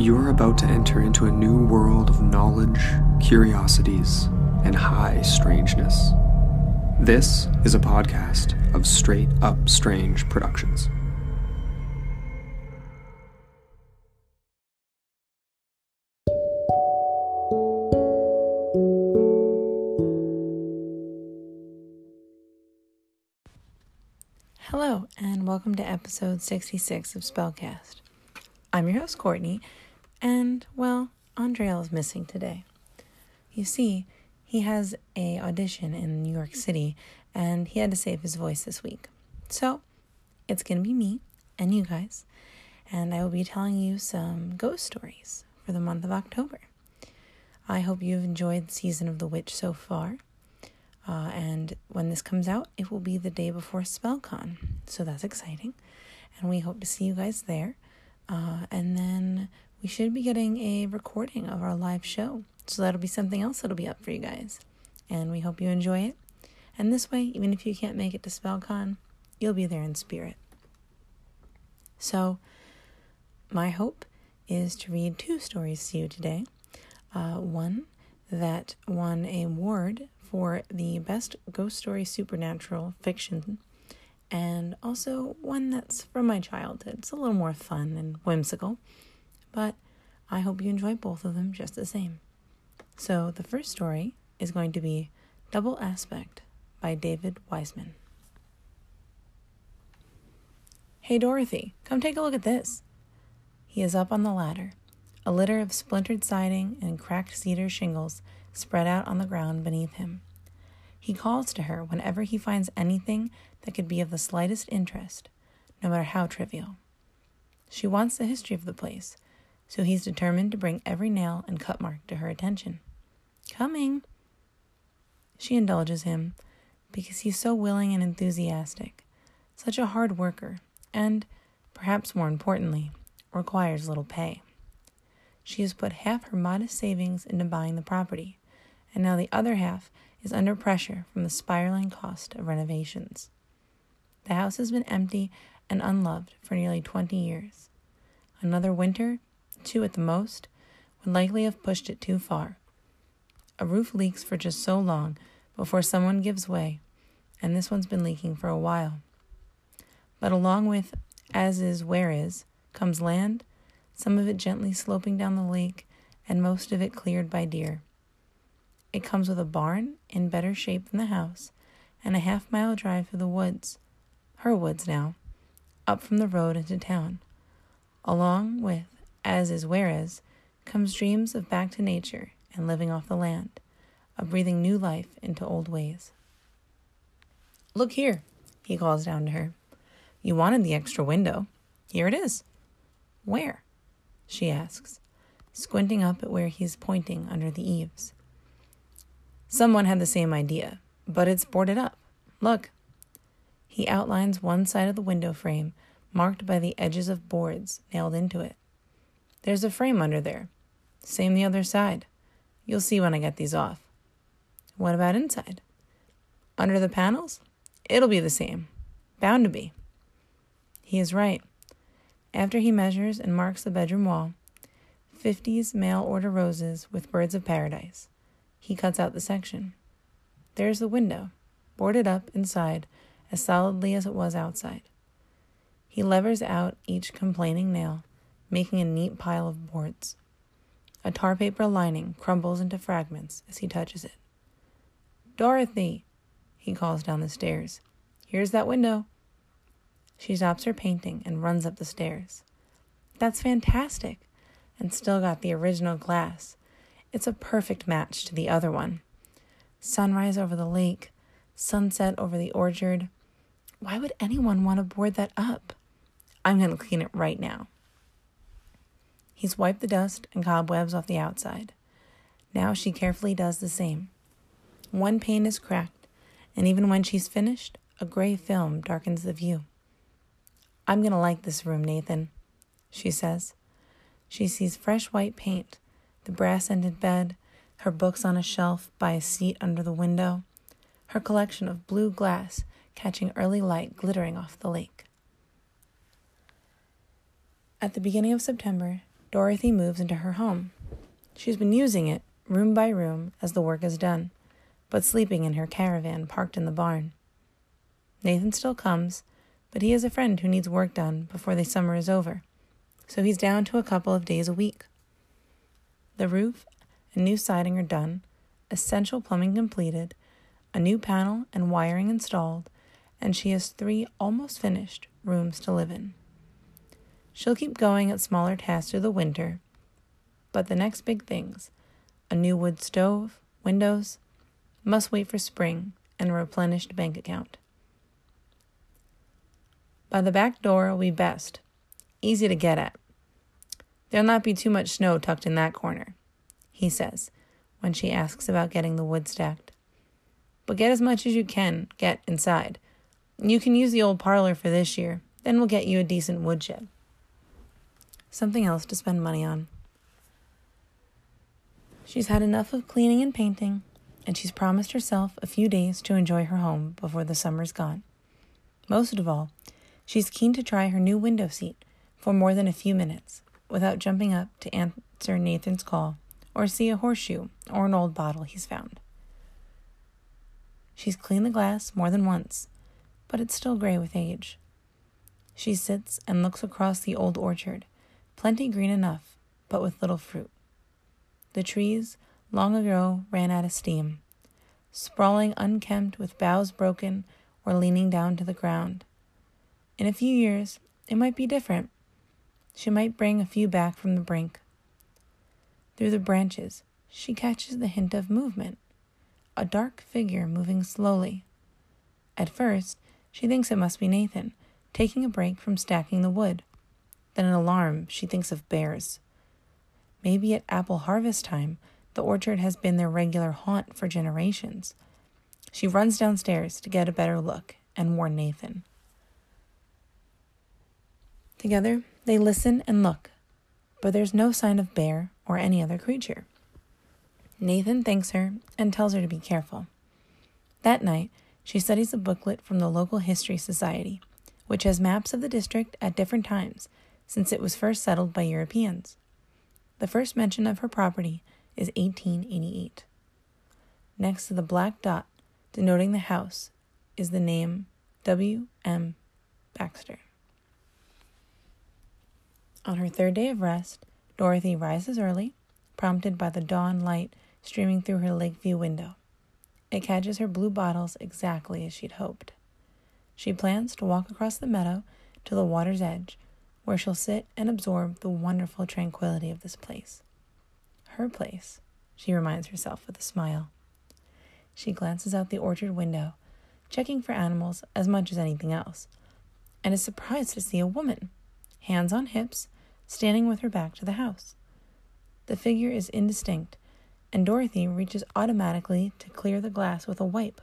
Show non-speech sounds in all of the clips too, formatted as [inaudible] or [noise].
You're about to enter into a new world of knowledge, curiosities, and high strangeness. This is a podcast of Straight Up Strange Productions. Hello, and welcome to episode 66 of Spellcast. I'm your host, Courtney, and, well, Andreal is missing today. You see, he has a audition in New York City, and he had to save his voice this week. So, it's going to be me and you guys, and I will be telling you some ghost stories for the month of October. I hope you've enjoyed the season of The Witch so far. Uh, and when this comes out, it will be the day before SpellCon. So that's exciting. And we hope to see you guys there. Uh, and then we should be getting a recording of our live show. So that'll be something else that'll be up for you guys. And we hope you enjoy it. And this way, even if you can't make it to SpellCon, you'll be there in spirit. So, my hope is to read two stories to you today. Uh, one that won a award for the best ghost story supernatural fiction, and also one that's from my childhood. It's a little more fun and whimsical, but I hope you enjoy both of them just the same. So, the first story is going to be Double Aspect by David Wiseman. Hey, Dorothy, come take a look at this. He is up on the ladder. A litter of splintered siding and cracked cedar shingles spread out on the ground beneath him. He calls to her whenever he finds anything that could be of the slightest interest, no matter how trivial. She wants the history of the place, so he's determined to bring every nail and cut mark to her attention. Coming! She indulges him because he's so willing and enthusiastic, such a hard worker, and, perhaps more importantly, requires little pay. She has put half her modest savings into buying the property, and now the other half is under pressure from the spiraling cost of renovations. The house has been empty and unloved for nearly 20 years. Another winter, two at the most, would likely have pushed it too far. A roof leaks for just so long before someone gives way, and this one's been leaking for a while. But along with as is where is comes land, some of it gently sloping down the lake, and most of it cleared by deer. It comes with a barn in better shape than the house, and a half mile drive through the woods, her woods now, up from the road into town. Along with, as is whereas, comes dreams of back to nature and living off the land, of breathing new life into old ways. Look here, he calls down to her. You wanted the extra window. Here it is. Where? she asks, squinting up at where he's pointing under the eaves. Someone had the same idea, but it's boarded up. Look. He outlines one side of the window frame, marked by the edges of boards nailed into it. There's a frame under there. Same the other side. You'll see when I get these off. What about inside? Under the panels? It'll be the same. Bound to be. He is right. After he measures and marks the bedroom wall, 50's mail order roses with birds of paradise, he cuts out the section. There's the window, boarded up inside as solidly as it was outside. He levers out each complaining nail, making a neat pile of boards. A tar paper lining crumbles into fragments as he touches it. Dorothy, he calls down the stairs. Here's that window. She stops her painting and runs up the stairs. That's fantastic, and still got the original glass. It's a perfect match to the other one. Sunrise over the lake, sunset over the orchard. Why would anyone want to board that up? I'm going to clean it right now. He's wiped the dust and cobwebs off the outside. Now she carefully does the same. One pane is cracked, and even when she's finished, a gray film darkens the view. I'm going to like this room, Nathan, she says. She sees fresh white paint, the brass ended bed, her books on a shelf by a seat under the window, her collection of blue glass catching early light glittering off the lake. At the beginning of September, Dorothy moves into her home. She's been using it, room by room, as the work is done, but sleeping in her caravan parked in the barn. Nathan still comes, but he has a friend who needs work done before the summer is over, so he's down to a couple of days a week. The roof and new siding are done, essential plumbing completed, a new panel and wiring installed, and she has three almost finished rooms to live in. She'll keep going at smaller tasks through the winter, but the next big things a new wood stove, windows must wait for spring and a replenished bank account. By the back door will be best, easy to get at. There'll not be too much snow tucked in that corner, he says when she asks about getting the wood stacked. But get as much as you can get inside. You can use the old parlor for this year, then we'll get you a decent woodshed. Something else to spend money on. She's had enough of cleaning and painting, and she's promised herself a few days to enjoy her home before the summer's gone. Most of all, she's keen to try her new window seat for more than a few minutes without jumping up to answer Nathan's call or see a horseshoe or an old bottle he's found. She's cleaned the glass more than once, but it's still gray with age. She sits and looks across the old orchard, plenty green enough, but with little fruit. The trees long ago ran out of steam, sprawling unkempt with boughs broken or leaning down to the ground. In a few years, it might be different. She might bring a few back from the brink. Through the branches, she catches the hint of movement a dark figure moving slowly. At first, she thinks it must be Nathan, taking a break from stacking the wood. Then, in alarm, she thinks of bears. Maybe at apple harvest time, the orchard has been their regular haunt for generations. She runs downstairs to get a better look and warn Nathan. Together, they listen and look, but there's no sign of bear or any other creature. Nathan thanks her and tells her to be careful. That night, she studies a booklet from the local history society, which has maps of the district at different times since it was first settled by Europeans. The first mention of her property is 1888. Next to the black dot denoting the house is the name W. M. Baxter. On her third day of rest, Dorothy rises early, prompted by the dawn light streaming through her Lakeview window. It catches her blue bottles exactly as she'd hoped. She plans to walk across the meadow to the water's edge, where she'll sit and absorb the wonderful tranquility of this place. Her place, she reminds herself with a smile. She glances out the orchard window, checking for animals as much as anything else, and is surprised to see a woman, hands on hips, standing with her back to the house. The figure is indistinct, and Dorothy reaches automatically to clear the glass with a wipe.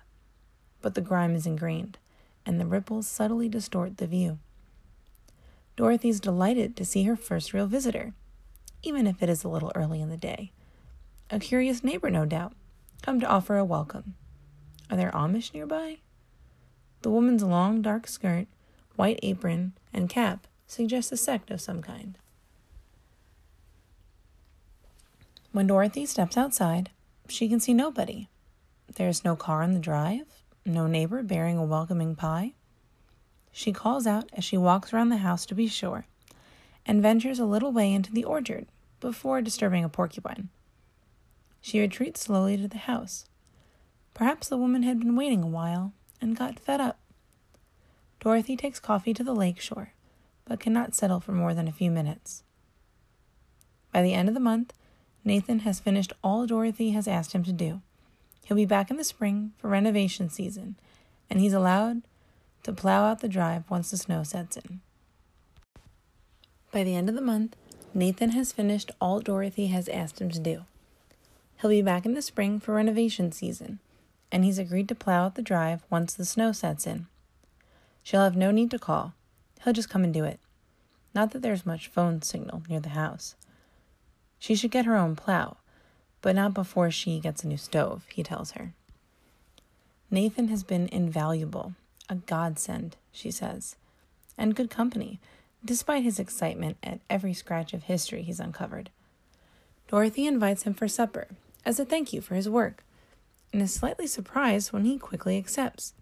But the grime is ingrained, and the ripples subtly distort the view. Dorothy's delighted to see her first real visitor, even if it is a little early in the day. A curious neighbor, no doubt, come to offer a welcome. Are there Amish nearby? The woman's long dark skirt, white apron, and cap suggest a sect of some kind. When Dorothy steps outside, she can see nobody. There is no car on the drive, no neighbor bearing a welcoming pie. She calls out as she walks around the house to be sure, and ventures a little way into the orchard before disturbing a porcupine. She retreats slowly to the house. Perhaps the woman had been waiting a while and got fed up. Dorothy takes coffee to the lake shore, but cannot settle for more than a few minutes. By the end of the month, Nathan has finished all Dorothy has asked him to do. He'll be back in the spring for renovation season, and he's allowed to plow out the drive once the snow sets in. By the end of the month, Nathan has finished all Dorothy has asked him to do. He'll be back in the spring for renovation season, and he's agreed to plow out the drive once the snow sets in. She'll have no need to call. He'll just come and do it. Not that there's much phone signal near the house. She should get her own plow, but not before she gets a new stove, he tells her. Nathan has been invaluable, a godsend, she says, and good company, despite his excitement at every scratch of history he's uncovered. Dorothy invites him for supper as a thank you for his work and is slightly surprised when he quickly accepts.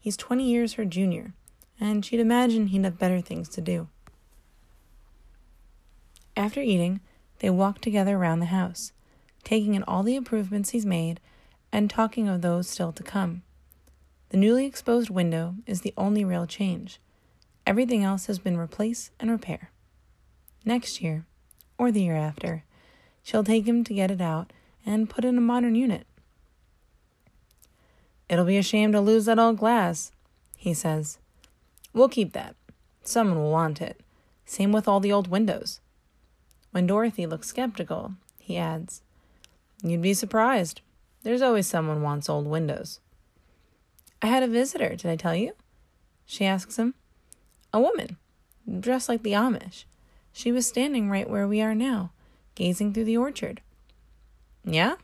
He's 20 years her junior, and she'd imagine he'd have better things to do. After eating, they walk together around the house, taking in all the improvements he's made and talking of those still to come. The newly exposed window is the only real change. Everything else has been replace and repair. Next year, or the year after, she'll take him to get it out and put in a modern unit. It'll be a shame to lose that old glass, he says. We'll keep that. Someone will want it. Same with all the old windows. When Dorothy looks skeptical, he adds, You'd be surprised. There's always someone wants old windows. I had a visitor, did I tell you? She asks him. A woman, dressed like the Amish. She was standing right where we are now, gazing through the orchard. Yeah?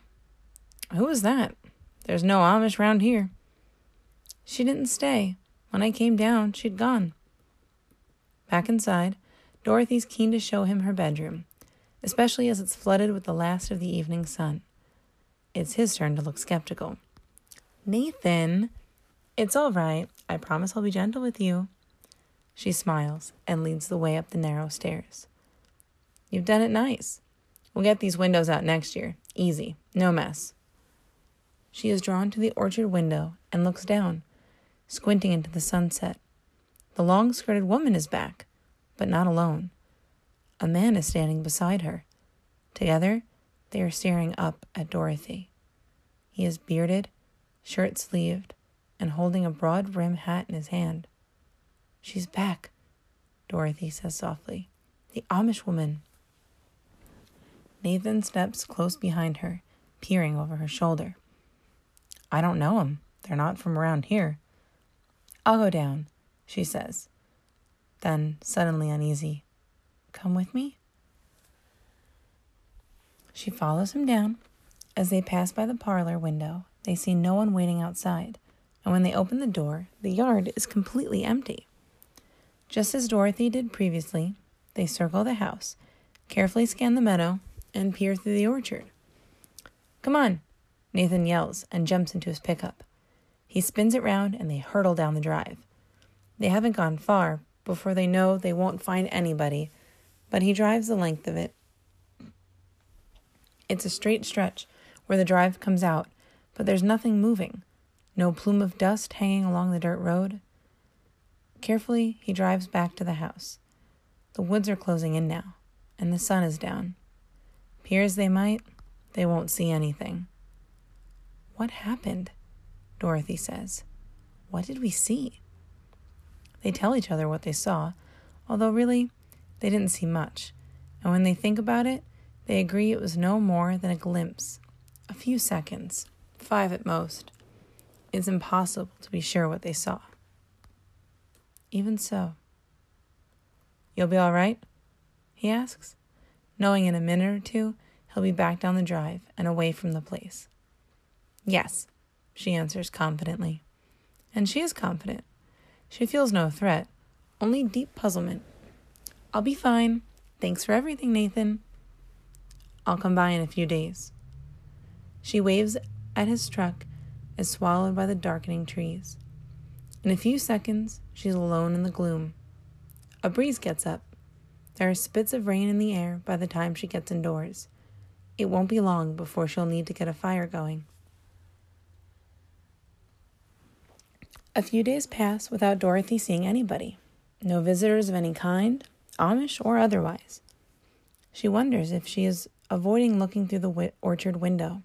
Who was that? There's no Amish round here. She didn't stay. When I came down, she'd gone. Back inside, Dorothy's keen to show him her bedroom, especially as it's flooded with the last of the evening sun. It's his turn to look skeptical. Nathan, it's all right. I promise I'll be gentle with you. She smiles and leads the way up the narrow stairs. You've done it nice. We'll get these windows out next year. Easy. No mess. She is drawn to the orchard window and looks down, squinting into the sunset. The long skirted woman is back, but not alone. A man is standing beside her. Together, they are staring up at Dorothy. He is bearded, shirt sleeved, and holding a broad brim hat in his hand. She's back, Dorothy says softly. The Amish woman. Nathan steps close behind her, peering over her shoulder. I don't know 'em. They're not from around here. I'll go down, she says. Then, suddenly uneasy, Come with me? She follows him down. As they pass by the parlor window, they see no one waiting outside, and when they open the door, the yard is completely empty. Just as Dorothy did previously, they circle the house, carefully scan the meadow, and peer through the orchard. Come on, Nathan yells and jumps into his pickup. He spins it round and they hurtle down the drive. They haven't gone far before they know they won't find anybody, but he drives the length of it. It's a straight stretch where the drive comes out, but there's nothing moving, no plume of dust hanging along the dirt road. Carefully, he drives back to the house. The woods are closing in now, and the sun is down. Peer as they might, they won't see anything. What happened? Dorothy says. What did we see? They tell each other what they saw, although really, they didn't see much. And when they think about it, they agree it was no more than a glimpse, a few seconds, five at most. It's impossible to be sure what they saw. Even so. You'll be all right? He asks, knowing in a minute or two he'll be back down the drive and away from the place. Yes, she answers confidently. And she is confident. She feels no threat, only deep puzzlement. I'll be fine. Thanks for everything, Nathan. I'll come by in a few days. She waves at his truck as swallowed by the darkening trees. In a few seconds, she's alone in the gloom. A breeze gets up. There are spits of rain in the air by the time she gets indoors. It won't be long before she'll need to get a fire going. A few days pass without Dorothy seeing anybody. No visitors of any kind, Amish or otherwise. She wonders if she is avoiding looking through the orchard window.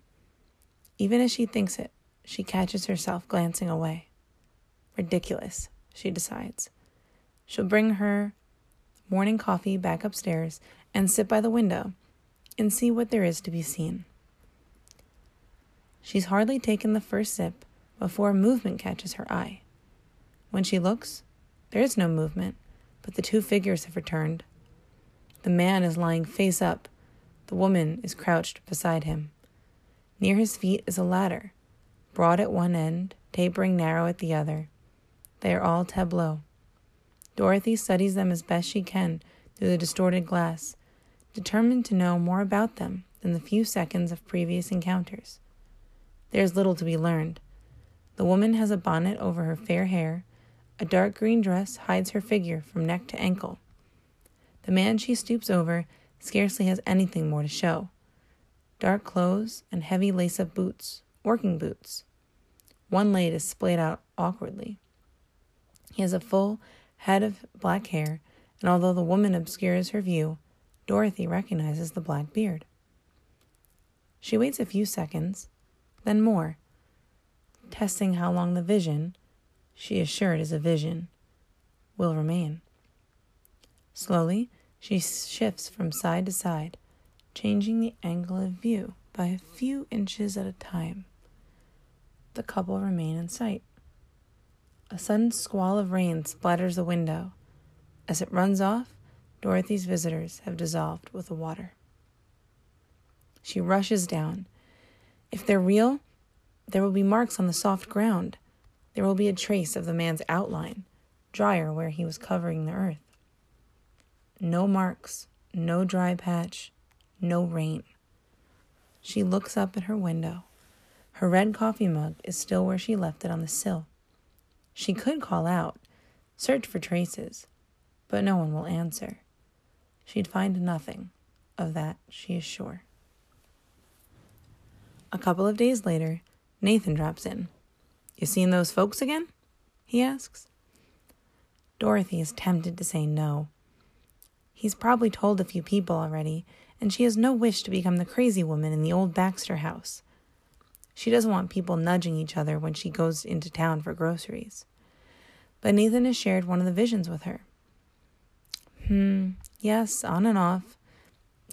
Even as she thinks it, she catches herself glancing away. Ridiculous, she decides. She'll bring her morning coffee back upstairs and sit by the window and see what there is to be seen. She's hardly taken the first sip before movement catches her eye. When she looks, there is no movement, but the two figures have returned. The man is lying face up, the woman is crouched beside him. Near his feet is a ladder, broad at one end, tapering narrow at the other. They are all tableau. Dorothy studies them as best she can through the distorted glass, determined to know more about them than the few seconds of previous encounters. There is little to be learned. The woman has a bonnet over her fair hair, a dark green dress hides her figure from neck to ankle. The man she stoops over scarcely has anything more to show dark clothes and heavy lace up boots, working boots. One leg is splayed out awkwardly. He has a full head of black hair, and although the woman obscures her view, Dorothy recognizes the black beard. She waits a few seconds, then more, testing how long the vision, she is sure it is a vision, will remain. Slowly, she shifts from side to side, changing the angle of view by a few inches at a time. The couple remain in sight. A sudden squall of rain splatters the window. As it runs off, Dorothy's visitors have dissolved with the water. She rushes down. If they're real, there will be marks on the soft ground. There will be a trace of the man's outline, drier where he was covering the earth. No marks, no dry patch, no rain. She looks up at her window. Her red coffee mug is still where she left it on the sill. She could call out, search for traces, but no one will answer. She'd find nothing. Of that, she is sure. A couple of days later, Nathan drops in. You seen those folks again? he asks. Dorothy is tempted to say no. He's probably told a few people already, and she has no wish to become the crazy woman in the old Baxter house. She doesn't want people nudging each other when she goes into town for groceries. But Nathan has shared one of the visions with her. Hmm, yes, on and off.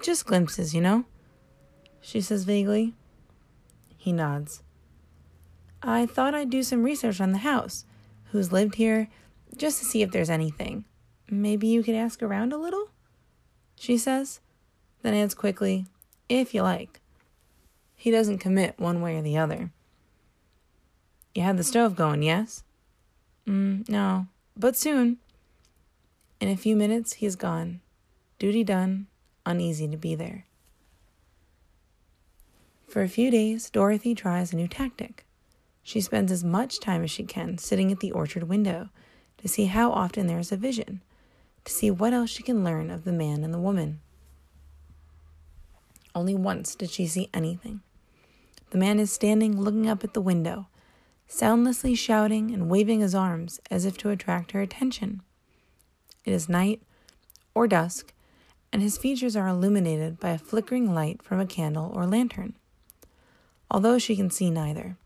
Just glimpses, you know? She says vaguely. He nods. I thought I'd do some research on the house, who's lived here, just to see if there's anything. Maybe you could ask around a little? She says, then adds quickly, if you like. He doesn't commit one way or the other. You had the stove going, yes? Mm, no, but soon. In a few minutes, he's gone. Duty done, uneasy to be there. For a few days, Dorothy tries a new tactic. She spends as much time as she can sitting at the orchard window to see how often there is a vision, to see what else she can learn of the man and the woman. Only once did she see anything. The man is standing looking up at the window, soundlessly shouting and waving his arms as if to attract her attention. It is night or dusk, and his features are illuminated by a flickering light from a candle or lantern although she can see neither.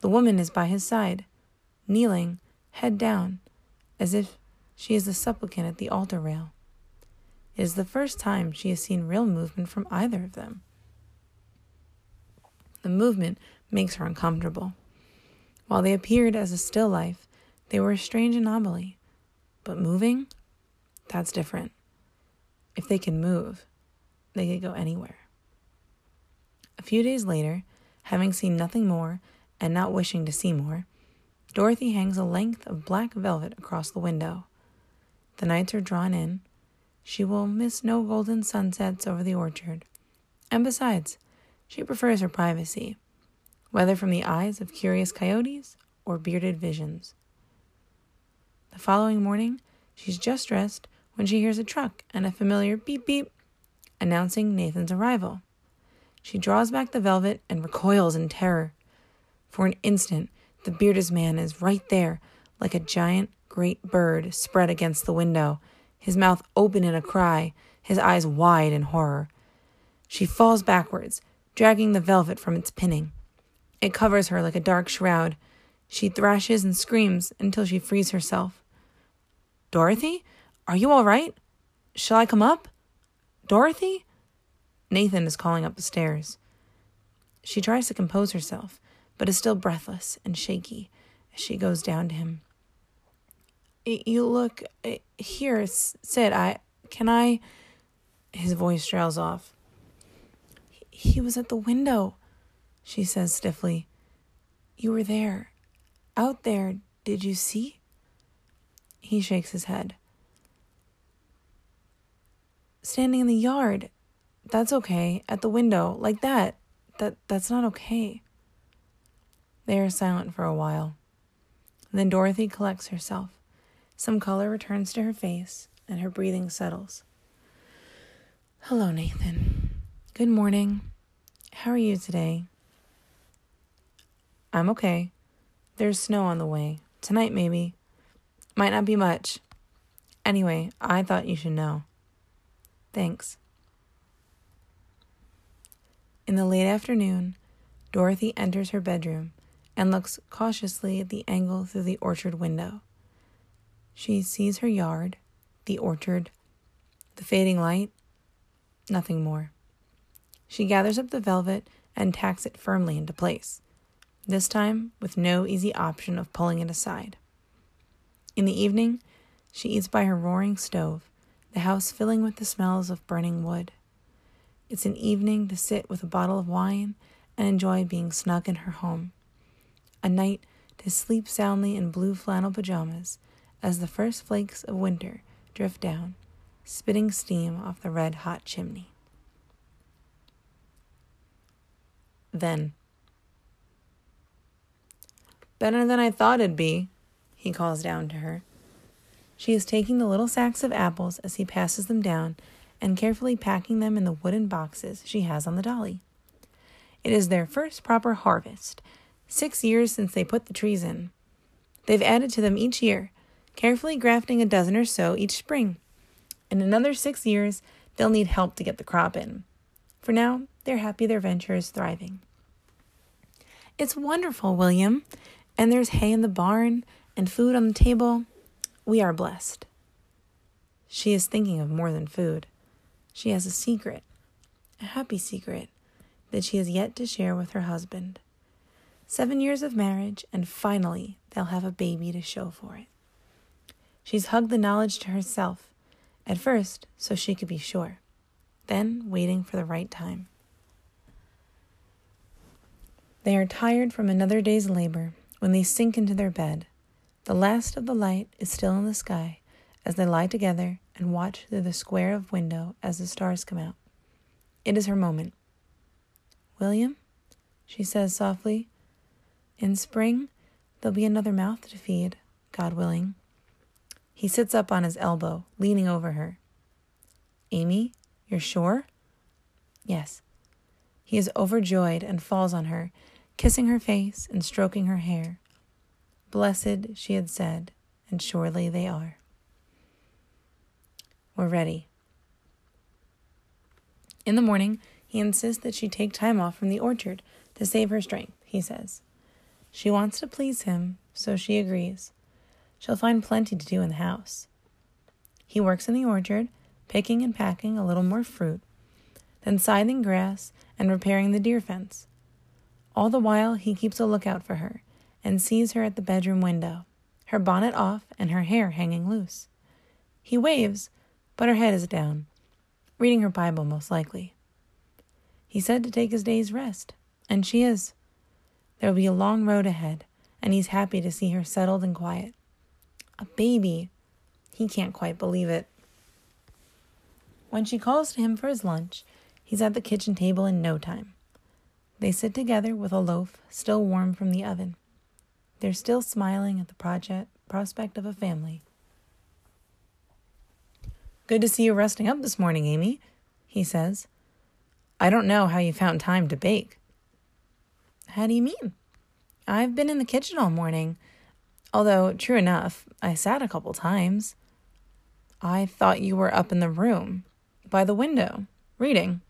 The woman is by his side, kneeling, head down, as if she is a supplicant at the altar rail. It is the first time she has seen real movement from either of them. The movement makes her uncomfortable. While they appeared as a still life, they were a strange anomaly. But moving? That's different. If they can move, they could go anywhere. A few days later, having seen nothing more and not wishing to see more, Dorothy hangs a length of black velvet across the window. The nights are drawn in. She will miss no golden sunsets over the orchard. And besides, she prefers her privacy, whether from the eyes of curious coyotes or bearded visions. The following morning, she's just dressed when she hears a truck and a familiar beep beep announcing Nathan's arrival. She draws back the velvet and recoils in terror. For an instant, the bearded man is right there, like a giant great bird spread against the window, his mouth open in a cry, his eyes wide in horror. She falls backwards, dragging the velvet from its pinning. It covers her like a dark shroud. She thrashes and screams until she frees herself. Dorothy? Are you all right? Shall I come up? Dorothy? Nathan is calling up the stairs. She tries to compose herself, but is still breathless and shaky as she goes down to him. You look eh, here, Sid. I can I. His voice trails off. He was at the window, she says stiffly. You were there. Out there. Did you see? He shakes his head. Standing in the yard. That's okay. At the window, like that. That that's not okay. They are silent for a while. Then Dorothy collects herself. Some color returns to her face, and her breathing settles. Hello, Nathan. Good morning. How are you today? I'm okay. There's snow on the way. Tonight, maybe. Might not be much. Anyway, I thought you should know. Thanks. In the late afternoon, Dorothy enters her bedroom and looks cautiously at the angle through the orchard window. She sees her yard, the orchard, the fading light, nothing more. She gathers up the velvet and tacks it firmly into place, this time with no easy option of pulling it aside. In the evening, she eats by her roaring stove, the house filling with the smells of burning wood. It's an evening to sit with a bottle of wine and enjoy being snug in her home. A night to sleep soundly in blue flannel pajamas as the first flakes of winter drift down, spitting steam off the red hot chimney. Then, better than I thought it'd be, he calls down to her. She is taking the little sacks of apples as he passes them down and carefully packing them in the wooden boxes she has on the dolly. It is their first proper harvest, six years since they put the trees in. They've added to them each year, carefully grafting a dozen or so each spring. In another six years, they'll need help to get the crop in. For now, they're happy their venture is thriving. It's wonderful, William. And there's hay in the barn and food on the table. We are blessed. She is thinking of more than food. She has a secret, a happy secret, that she has yet to share with her husband. Seven years of marriage, and finally they'll have a baby to show for it. She's hugged the knowledge to herself, at first so she could be sure, then waiting for the right time. They are tired from another day's labor when they sink into their bed. The last of the light is still in the sky as they lie together and watch through the square of window as the stars come out. It is her moment. William, she says softly, in spring there'll be another mouth to feed, God willing. He sits up on his elbow, leaning over her. Amy, you're sure? Yes. He is overjoyed and falls on her kissing her face and stroking her hair. Blessed, she had said, and surely they are. We're ready. In the morning, he insists that she take time off from the orchard to save her strength, he says. She wants to please him, so she agrees. She'll find plenty to do in the house. He works in the orchard, picking and packing a little more fruit, then scything grass and repairing the deer fence. All the while, he keeps a lookout for her and sees her at the bedroom window, her bonnet off and her hair hanging loose. He waves, but her head is down, reading her Bible most likely. He said to take his day's rest, and she is. There will be a long road ahead, and he's happy to see her settled and quiet. A baby! He can't quite believe it. When she calls to him for his lunch, he's at the kitchen table in no time. They sit together with a loaf still warm from the oven. They're still smiling at the project, prospect of a family. Good to see you resting up this morning, Amy, he says. I don't know how you found time to bake. How do you mean? I've been in the kitchen all morning, although, true enough, I sat a couple times. I thought you were up in the room, by the window, reading.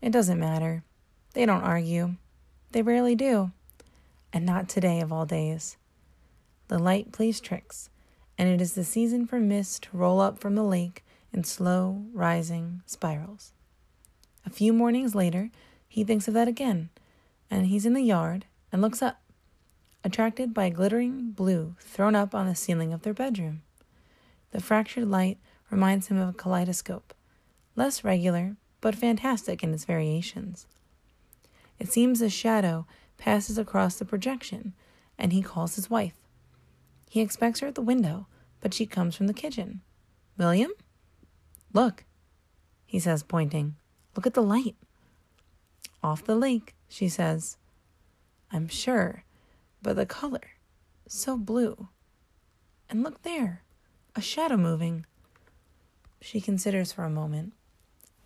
It doesn't matter. They don't argue. They rarely do. And not today of all days. The light plays tricks, and it is the season for mist to roll up from the lake in slow, rising spirals. A few mornings later, he thinks of that again, and he's in the yard and looks up, attracted by a glittering blue thrown up on the ceiling of their bedroom. The fractured light reminds him of a kaleidoscope, less regular, but fantastic in its variations. It seems a shadow passes across the projection, and he calls his wife. He expects her at the window, but she comes from the kitchen. William? Look, he says, pointing. Look at the light. Off the lake, she says. I'm sure, but the color, so blue. And look there, a shadow moving. She considers for a moment.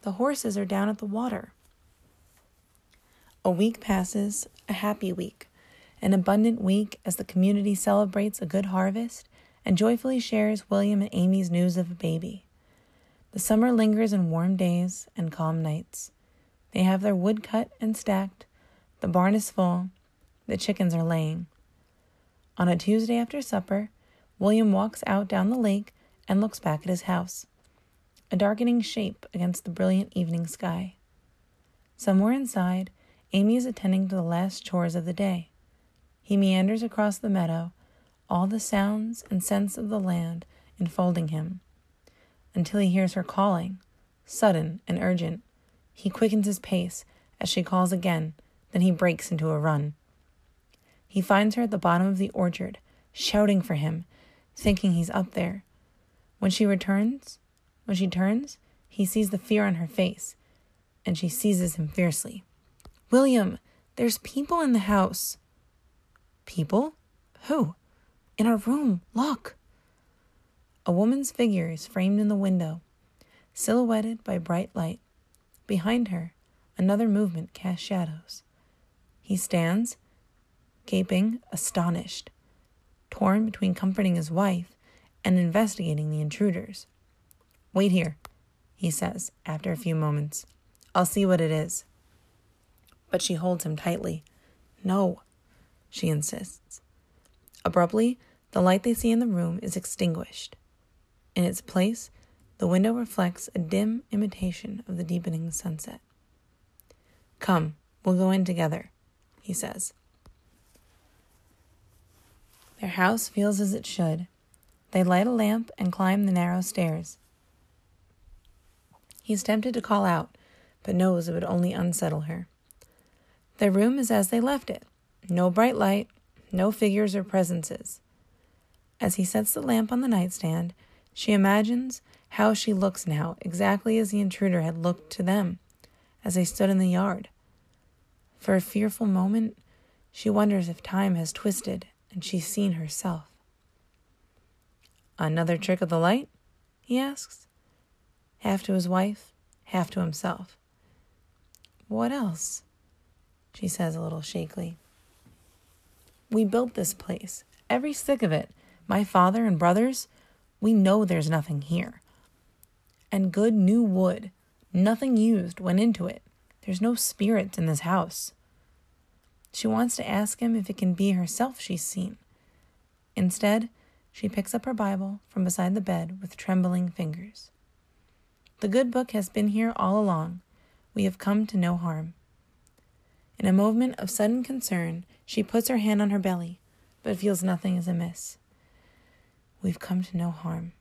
The horses are down at the water. A week passes, a happy week, an abundant week as the community celebrates a good harvest and joyfully shares William and Amy's news of a baby. The summer lingers in warm days and calm nights. They have their wood cut and stacked, the barn is full, the chickens are laying. On a Tuesday after supper, William walks out down the lake and looks back at his house, a darkening shape against the brilliant evening sky. Somewhere inside, Amy is attending to the last chores of the day. He meanders across the meadow, all the sounds and scents of the land enfolding him, until he hears her calling, sudden and urgent. He quickens his pace as she calls again, then he breaks into a run. He finds her at the bottom of the orchard, shouting for him, thinking he's up there. When she returns, when she turns, he sees the fear on her face, and she seizes him fiercely. William, there's people in the house. People? Who? In our room, look. A woman's figure is framed in the window, silhouetted by bright light. Behind her, another movement casts shadows. He stands, gaping, astonished, torn between comforting his wife and investigating the intruders. Wait here, he says after a few moments. I'll see what it is. But she holds him tightly. No, she insists. Abruptly, the light they see in the room is extinguished. In its place, the window reflects a dim imitation of the deepening sunset. Come, we'll go in together, he says. Their house feels as it should. They light a lamp and climb the narrow stairs. He's tempted to call out, but knows it would only unsettle her. Their room is as they left it no bright light, no figures or presences. As he sets the lamp on the nightstand, she imagines how she looks now, exactly as the intruder had looked to them as they stood in the yard. For a fearful moment, she wonders if time has twisted and she's seen herself. Another trick of the light? he asks, half to his wife, half to himself. What else? She says a little shakily. We built this place, every stick of it. My father and brothers, we know there's nothing here. And good new wood, nothing used went into it. There's no spirits in this house. She wants to ask him if it can be herself she's seen. Instead, she picks up her Bible from beside the bed with trembling fingers. The good book has been here all along. We have come to no harm. In a movement of sudden concern, she puts her hand on her belly, but feels nothing is amiss. We've come to no harm,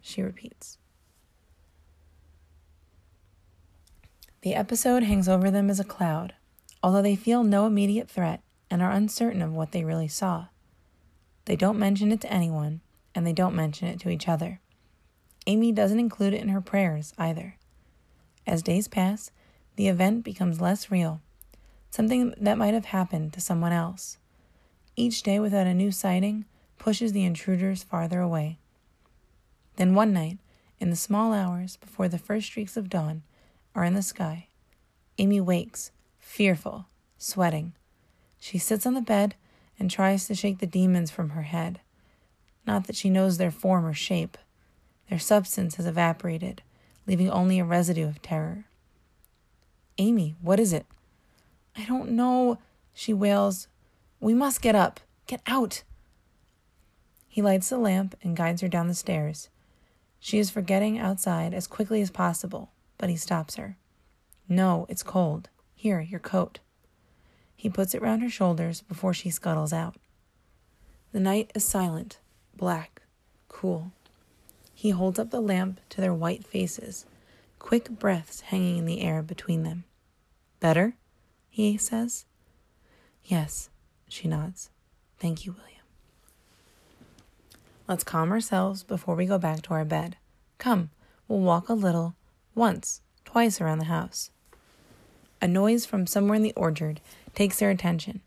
she repeats. The episode hangs over them as a cloud, although they feel no immediate threat and are uncertain of what they really saw. They don't mention it to anyone, and they don't mention it to each other. Amy doesn't include it in her prayers either. As days pass, the event becomes less real, something that might have happened to someone else. Each day without a new sighting pushes the intruders farther away. Then one night, in the small hours before the first streaks of dawn are in the sky, Amy wakes fearful, sweating. She sits on the bed and tries to shake the demons from her head. Not that she knows their form or shape. Their substance has evaporated, leaving only a residue of terror. Amy, what is it? I don't know, she wails. We must get up. Get out. He lights the lamp and guides her down the stairs. She is for getting outside as quickly as possible, but he stops her. No, it's cold. Here, your coat. He puts it round her shoulders before she scuttles out. The night is silent, black, cool. He holds up the lamp to their white faces, quick breaths hanging in the air between them. Better? He says. Yes, she nods. Thank you, William. Let's calm ourselves before we go back to our bed. Come, we'll walk a little, once, twice around the house. A noise from somewhere in the orchard takes their attention,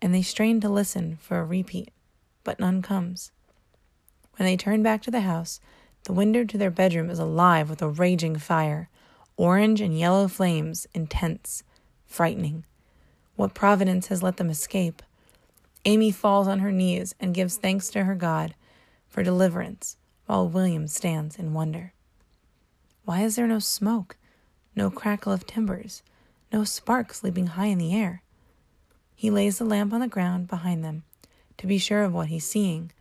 and they strain to listen for a repeat, but none comes. When they turn back to the house, the window to their bedroom is alive with a raging fire, orange and yellow flames, intense, frightening. What providence has let them escape? Amy falls on her knees and gives thanks to her God for deliverance, while William stands in wonder. Why is there no smoke, no crackle of timbers, no sparks leaping high in the air? He lays the lamp on the ground behind them to be sure of what he's seeing,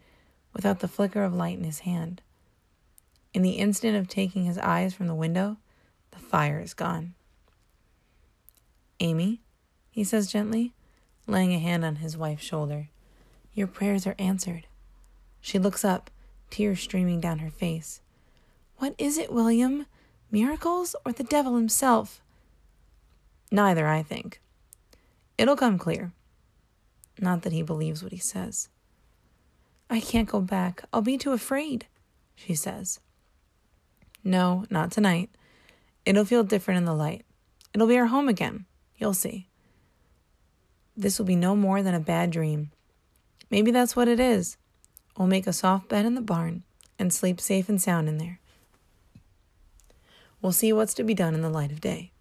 without the flicker of light in his hand. In the instant of taking his eyes from the window, the fire is gone. Amy, he says gently, laying a hand on his wife's shoulder, your prayers are answered. She looks up, tears streaming down her face. What is it, William? Miracles or the devil himself? Neither, I think. It'll come clear. Not that he believes what he says. I can't go back. I'll be too afraid, she says. No, not tonight. It'll feel different in the light. It'll be our home again. You'll see. This will be no more than a bad dream. Maybe that's what it is. We'll make a soft bed in the barn and sleep safe and sound in there. We'll see what's to be done in the light of day.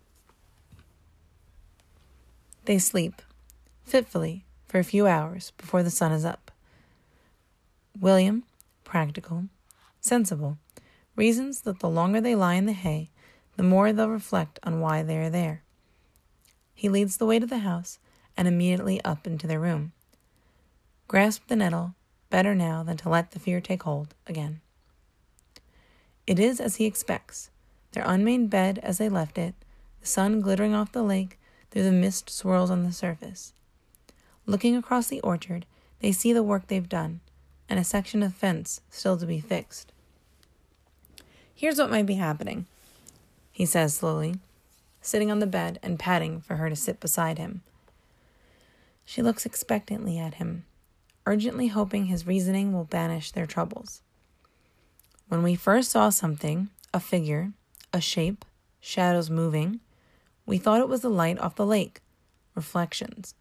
They sleep, fitfully, for a few hours before the sun is up. William, practical, sensible, reasons that the longer they lie in the hay, the more they'll reflect on why they are there. He leads the way to the house and immediately up into their room. Grasp the nettle, better now than to let the fear take hold again. It is as he expects their unmade bed as they left it, the sun glittering off the lake through the mist swirls on the surface. Looking across the orchard, they see the work they've done, and a section of fence still to be fixed. Here's what might be happening, he says slowly, sitting on the bed and patting for her to sit beside him. She looks expectantly at him, urgently hoping his reasoning will banish their troubles. When we first saw something, a figure, a shape, shadows moving. We thought it was the light off the lake, reflections,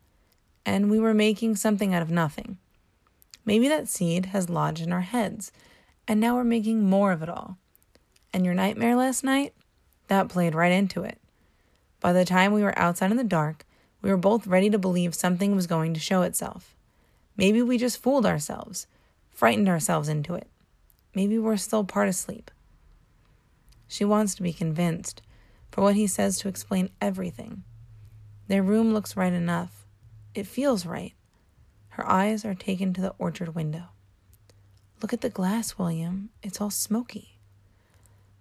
and we were making something out of nothing. Maybe that seed has lodged in our heads, and now we're making more of it all. And your nightmare last night? That played right into it. By the time we were outside in the dark, we were both ready to believe something was going to show itself. Maybe we just fooled ourselves, frightened ourselves into it. Maybe we're still part asleep. She wants to be convinced, for what he says to explain everything. Their room looks right enough. It feels right. Her eyes are taken to the orchard window. Look at the glass, William. It's all smoky.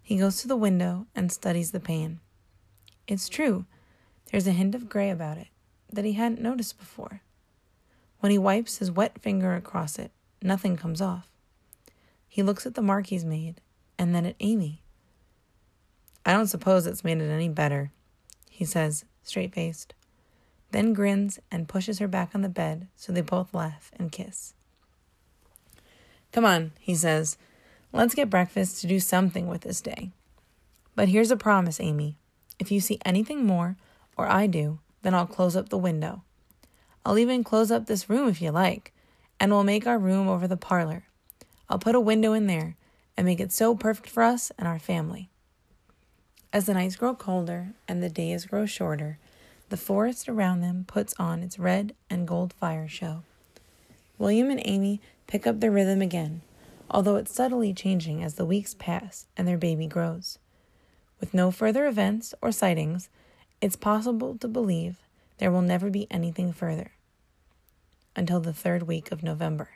He goes to the window and studies the pane. It's true, there's a hint of gray about it that he hadn't noticed before. When he wipes his wet finger across it, nothing comes off. He looks at the mark he's made and then at Amy. I don't suppose it's made it any better, he says, straight faced, then grins and pushes her back on the bed so they both laugh and kiss. Come on, he says. Let's get breakfast to do something with this day. But here's a promise, Amy. If you see anything more, or I do, then I'll close up the window. I'll even close up this room if you like, and we'll make our room over the parlor. I'll put a window in there and make it so perfect for us and our family. As the nights grow colder and the days grow shorter, the forest around them puts on its red and gold fire show. William and Amy pick up their rhythm again, although it's subtly changing as the weeks pass and their baby grows. With no further events or sightings, it's possible to believe there will never be anything further until the third week of November.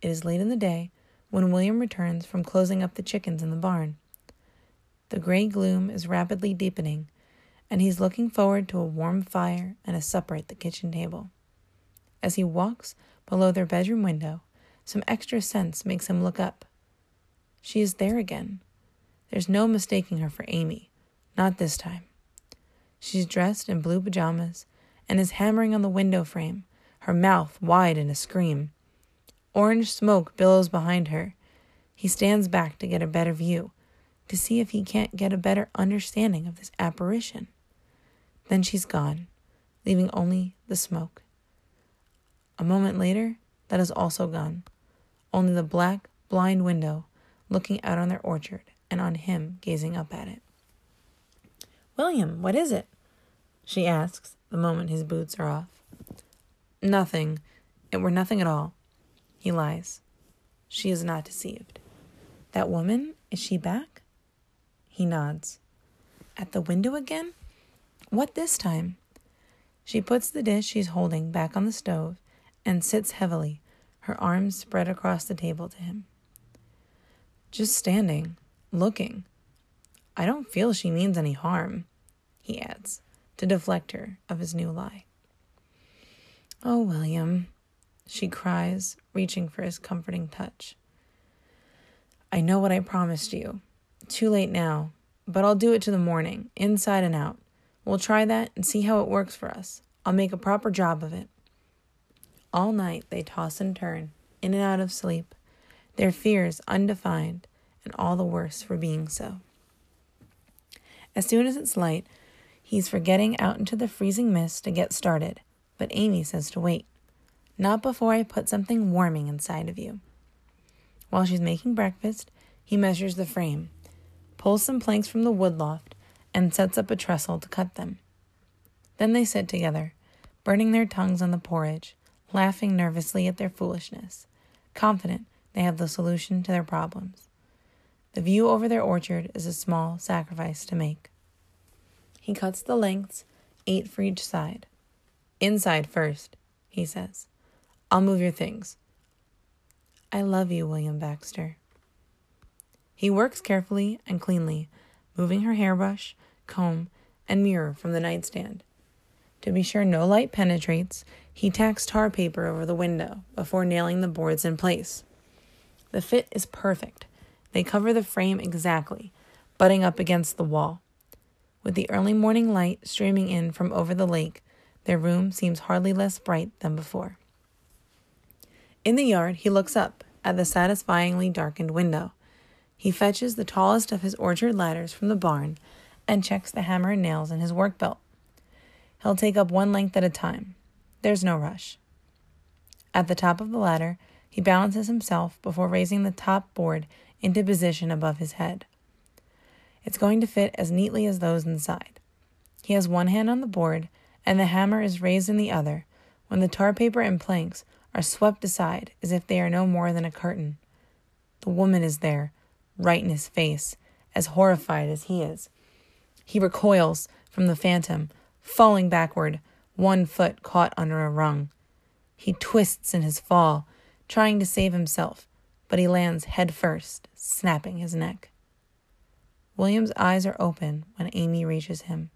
It is late in the day when William returns from closing up the chickens in the barn. The gray gloom is rapidly deepening, and he's looking forward to a warm fire and a supper at the kitchen table. As he walks below their bedroom window, some extra sense makes him look up. She is there again. There's no mistaking her for Amy, not this time. She's dressed in blue pajamas and is hammering on the window frame, her mouth wide in a scream. Orange smoke billows behind her. He stands back to get a better view, to see if he can't get a better understanding of this apparition. Then she's gone, leaving only the smoke. A moment later, that is also gone, only the black, blind window looking out on their orchard and on him gazing up at it. William, what is it? She asks the moment his boots are off. Nothing. It were nothing at all. He lies. She is not deceived. That woman, is she back? He nods. At the window again? What this time? She puts the dish she's holding back on the stove and sits heavily, her arms spread across the table to him. Just standing, looking. I don't feel she means any harm, he adds, to deflect her of his new lie. Oh, William, she cries, reaching for his comforting touch. I know what I promised you. Too late now, but I'll do it to the morning, inside and out. We'll try that and see how it works for us. I'll make a proper job of it. All night they toss and turn, in and out of sleep, their fears undefined, and all the worse for being so. As soon as it's light, he's for getting out into the freezing mist to get started, but Amy says to wait. Not before I put something warming inside of you. While she's making breakfast, he measures the frame, pulls some planks from the wood loft, and sets up a trestle to cut them. Then they sit together, burning their tongues on the porridge, laughing nervously at their foolishness, confident they have the solution to their problems. The view over their orchard is a small sacrifice to make. He cuts the lengths, eight for each side. Inside first, he says. I'll move your things. I love you, William Baxter. He works carefully and cleanly, moving her hairbrush, comb, and mirror from the nightstand. To be sure no light penetrates, he tacks tar paper over the window before nailing the boards in place. The fit is perfect. They cover the frame exactly, butting up against the wall. With the early morning light streaming in from over the lake, their room seems hardly less bright than before. In the yard, he looks up at the satisfyingly darkened window. He fetches the tallest of his orchard ladders from the barn and checks the hammer and nails in his work belt. He'll take up one length at a time. There's no rush. At the top of the ladder, he balances himself before raising the top board into position above his head. It's going to fit as neatly as those inside. He has one hand on the board, and the hammer is raised in the other when the tar paper and planks are swept aside as if they are no more than a curtain. The woman is there, right in his face, as horrified as he is. He recoils from the phantom, falling backward, one foot caught under a rung. He twists in his fall, trying to save himself, but he lands head first, snapping his neck. William's eyes are open when Amy reaches him.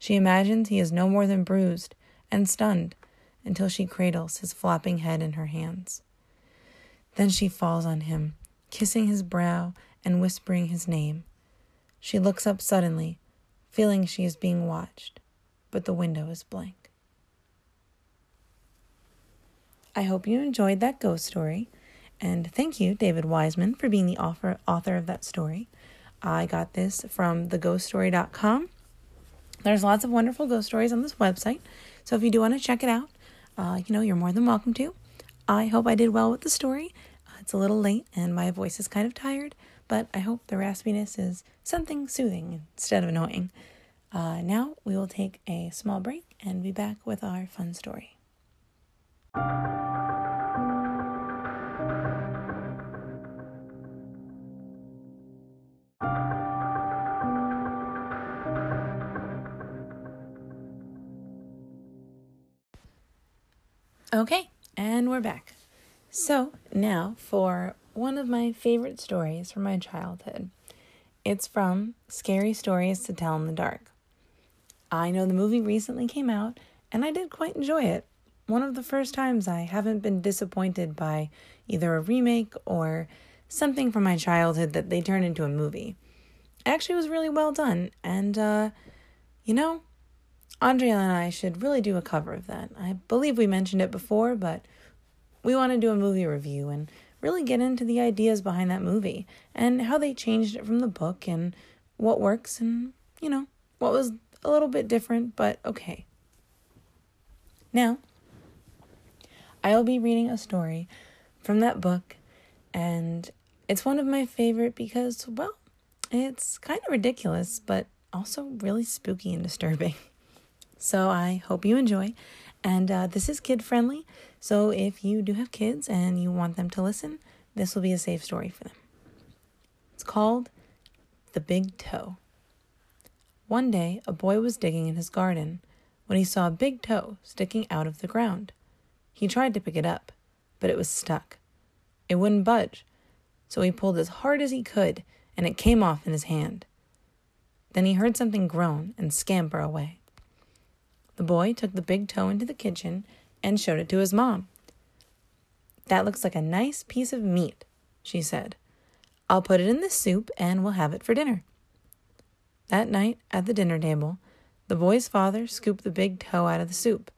She imagines he is no more than bruised and stunned until she cradles his flopping head in her hands. Then she falls on him, kissing his brow and whispering his name. She looks up suddenly, feeling she is being watched, but the window is blank. I hope you enjoyed that ghost story, and thank you, David Wiseman, for being the author, author of that story. I got this from theghoststory.com. There's lots of wonderful ghost stories on this website, so if you do want to check it out, uh, you know, you're more than welcome to. I hope I did well with the story. Uh, it's a little late and my voice is kind of tired, but I hope the raspiness is something soothing instead of annoying. Uh, now we will take a small break and be back with our fun story. Okay, and we're back. So, now for one of my favorite stories from my childhood. It's from Scary Stories to Tell in the Dark. I know the movie recently came out, and I did quite enjoy it. One of the first times I haven't been disappointed by either a remake or something from my childhood that they turned into a movie. It actually was really well done, and, uh, you know, Andrea and I should really do a cover of that. I believe we mentioned it before, but we want to do a movie review and really get into the ideas behind that movie and how they changed it from the book and what works and, you know, what was a little bit different, but okay. Now, I'll be reading a story from that book, and it's one of my favorite because, well, it's kind of ridiculous, but also really spooky and disturbing. [laughs] So I hope you enjoy. And uh, this is kid friendly. So if you do have kids and you want them to listen, this will be a safe story for them. It's called The Big Toe. One day, a boy was digging in his garden when he saw a big toe sticking out of the ground. He tried to pick it up, but it was stuck. It wouldn't budge, so he pulled as hard as he could, and it came off in his hand. Then he heard something groan and scamper away. The boy took the big toe into the kitchen and showed it to his mom. That looks like a nice piece of meat, she said. I'll put it in the soup and we'll have it for dinner. That night at the dinner table, the boy's father scooped the big toe out of the soup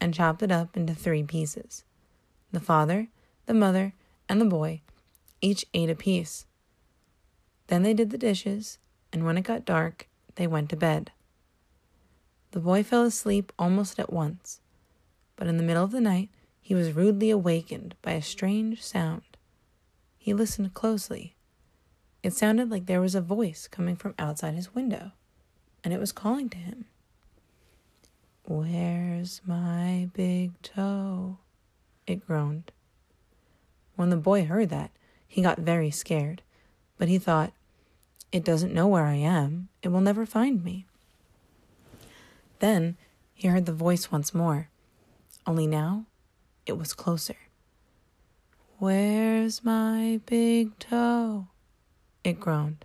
and chopped it up into three pieces. The father, the mother, and the boy each ate a piece. Then they did the dishes, and when it got dark, they went to bed. The boy fell asleep almost at once, but in the middle of the night he was rudely awakened by a strange sound. He listened closely. It sounded like there was a voice coming from outside his window, and it was calling to him. Where's my big toe? It groaned. When the boy heard that, he got very scared, but he thought, It doesn't know where I am. It will never find me. Then he heard the voice once more, only now it was closer. Where's my big toe? It groaned.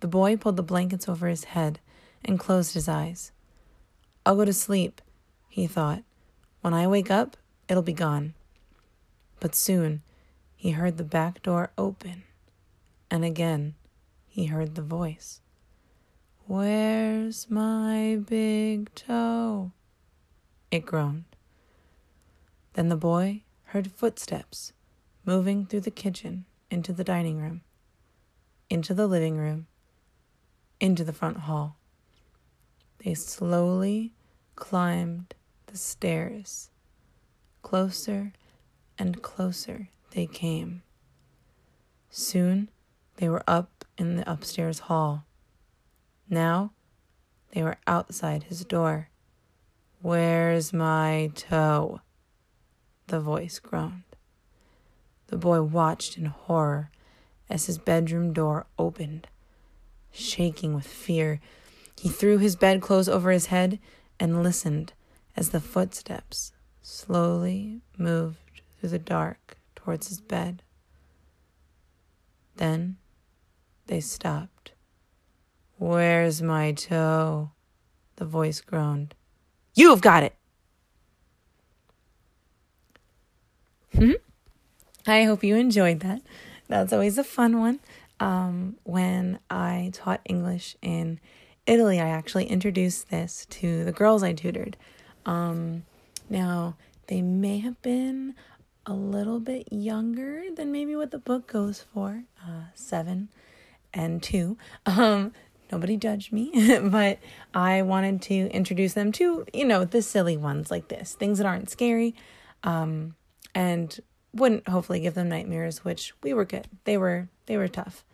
The boy pulled the blankets over his head and closed his eyes. I'll go to sleep, he thought. When I wake up, it'll be gone. But soon he heard the back door open, and again he heard the voice. Where's my big toe? It groaned. Then the boy heard footsteps moving through the kitchen into the dining room, into the living room, into the front hall. They slowly climbed the stairs. Closer and closer they came. Soon they were up in the upstairs hall. Now they were outside his door. Where's my toe? The voice groaned. The boy watched in horror as his bedroom door opened. Shaking with fear, he threw his bedclothes over his head and listened as the footsteps slowly moved through the dark towards his bed. Then they stopped. Where's my toe? The voice groaned. You've got it! Hmm? I hope you enjoyed that. That's always a fun one. Um, when I taught English in Italy, I actually introduced this to the girls I tutored. Um, now, they may have been a little bit younger than maybe what the book goes for uh, seven and two. Um, nobody judged me, [laughs] but I wanted to introduce them to, you know, the silly ones like this, things that aren't scary, um, and wouldn't hopefully give them nightmares, which we were good. They were they were tough.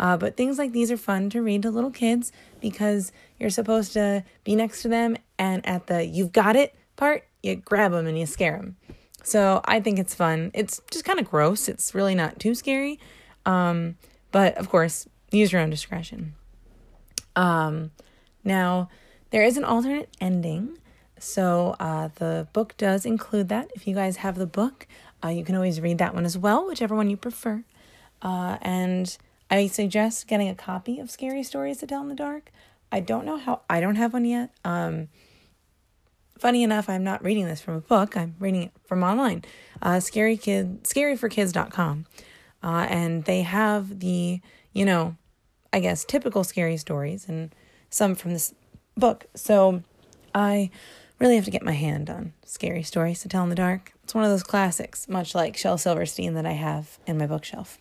Uh, but things like these are fun to read to little kids because you're supposed to be next to them, and at the "you've got it" part, you grab them and you scare them. So I think it's fun. It's just kind of gross. It's really not too scary, um, but of course, use your own discretion. Um, now, there is an alternate ending. So uh, the book does include that. If you guys have the book, uh, you can always read that one as well, whichever one you prefer. Uh, and I suggest getting a copy of Scary Stories to Tell in the Dark. I don't know how, I don't have one yet. Um, funny enough, I'm not reading this from a book, I'm reading it from online. Uh, scary kid, scaryforkids.com. Uh, and they have the, you know, I guess, typical scary stories and some from this book. So I really have to get my hand on scary stories to tell in the dark. It's one of those classics, much like Shel Silverstein that I have in my bookshelf.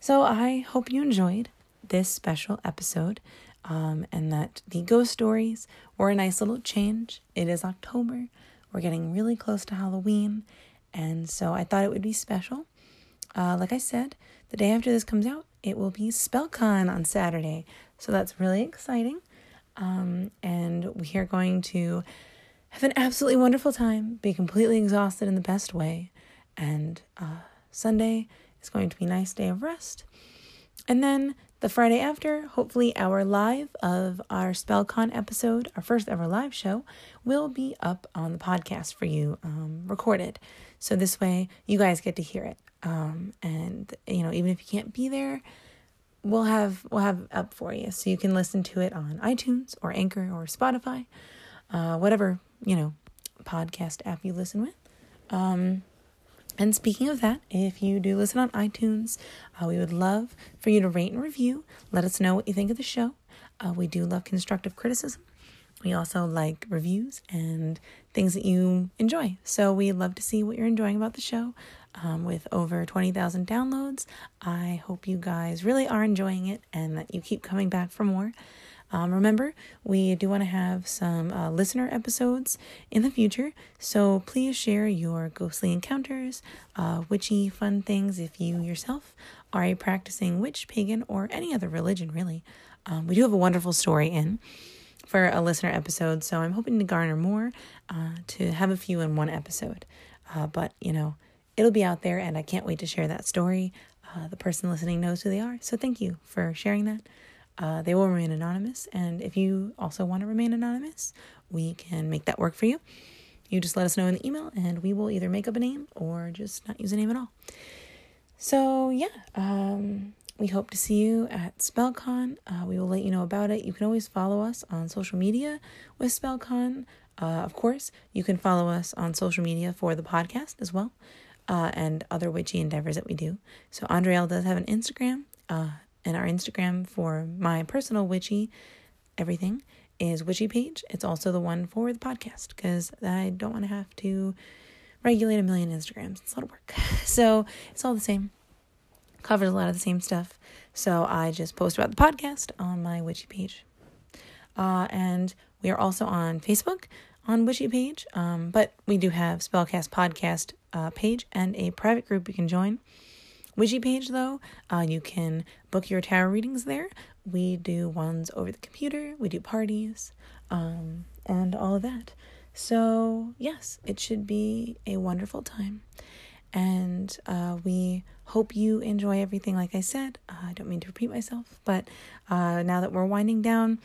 So I hope you enjoyed this special episode um, and that the ghost stories were a nice little change. It is October. We're getting really close to Halloween. And so I thought it would be special. Uh, like I said, the day after this comes out, it will be SpellCon on Saturday. So that's really exciting. Um, and we are going to have an absolutely wonderful time, be completely exhausted in the best way. And uh, Sunday is going to be a nice day of rest. And then the Friday after, hopefully, our live of our SpellCon episode, our first ever live show, will be up on the podcast for you, um, recorded. So this way, you guys get to hear it. Um, and you know, even if you can't be there, we'll have we'll have up for you, so you can listen to it on iTunes or Anchor or Spotify, uh, whatever you know podcast app you listen with. Um, and speaking of that, if you do listen on iTunes, uh, we would love for you to rate and review. Let us know what you think of the show. Uh, we do love constructive criticism. We also like reviews and things that you enjoy. So we love to see what you're enjoying about the show. Um, with over 20,000 downloads, I hope you guys really are enjoying it and that you keep coming back for more. Um, remember, we do want to have some uh, listener episodes in the future, so please share your ghostly encounters, uh, witchy fun things if you yourself are a practicing witch, pagan, or any other religion, really. Um, we do have a wonderful story in for a listener episode, so I'm hoping to garner more uh, to have a few in one episode. Uh, but, you know, it'll be out there, and I can't wait to share that story. Uh, the person listening knows who they are, so thank you for sharing that. Uh, they will remain anonymous. And if you also want to remain anonymous, we can make that work for you. You just let us know in the email, and we will either make up a name or just not use a name at all. So, yeah, um, we hope to see you at SpellCon. Uh, we will let you know about it. You can always follow us on social media with SpellCon. Uh, of course, you can follow us on social media for the podcast as well uh, and other witchy endeavors that we do. So, Andreelle does have an Instagram. Uh, and our Instagram for my personal witchy everything is witchy page. It's also the one for the podcast because I don't want to have to regulate a million Instagrams. It's a lot of work. [laughs] So it's all the same. Covers a lot of the same stuff. So I just post about the podcast on my witchy page. Uh, and we are also on Facebook on witchy page. Um, but we do have Spellcast podcast uh, page and a private group you can join. Witchy page, though, uh, you can book your tarot readings there. We do ones over the computer, we do parties, um, and all of that. So, yes, it should be a wonderful time. And uh, we hope you enjoy everything, like I said. Uh, I don't mean to repeat myself, but uh, now that we're winding down,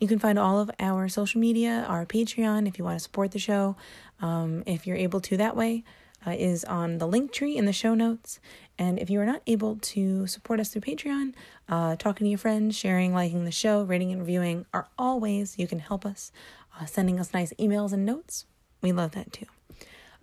you can find all of our social media, our Patreon, if you want to support the show, um, if you're able to that way uh, is on the link tree in the show notes. And if you are not able to support us through Patreon, uh, talking to your friends, sharing, liking the show, rating and reviewing are all ways you can help us. Uh, sending us nice emails and notes, we love that too.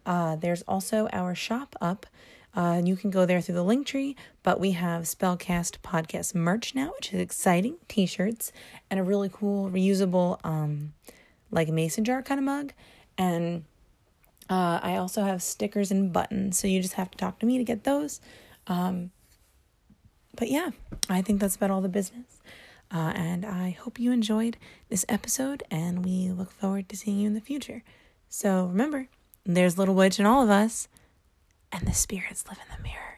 Uh, there's also our shop up. Uh, you can go there through the link tree, but we have Spellcast podcast merch now, which is exciting. T-shirts and a really cool reusable, um, like mason jar kind of mug, and uh, I also have stickers and buttons, so you just have to talk to me to get those. Um, but yeah, I think that's about all the business. Uh, and I hope you enjoyed this episode, and we look forward to seeing you in the future. So remember, there's Little Witch in all of us, and the spirits live in the mirror.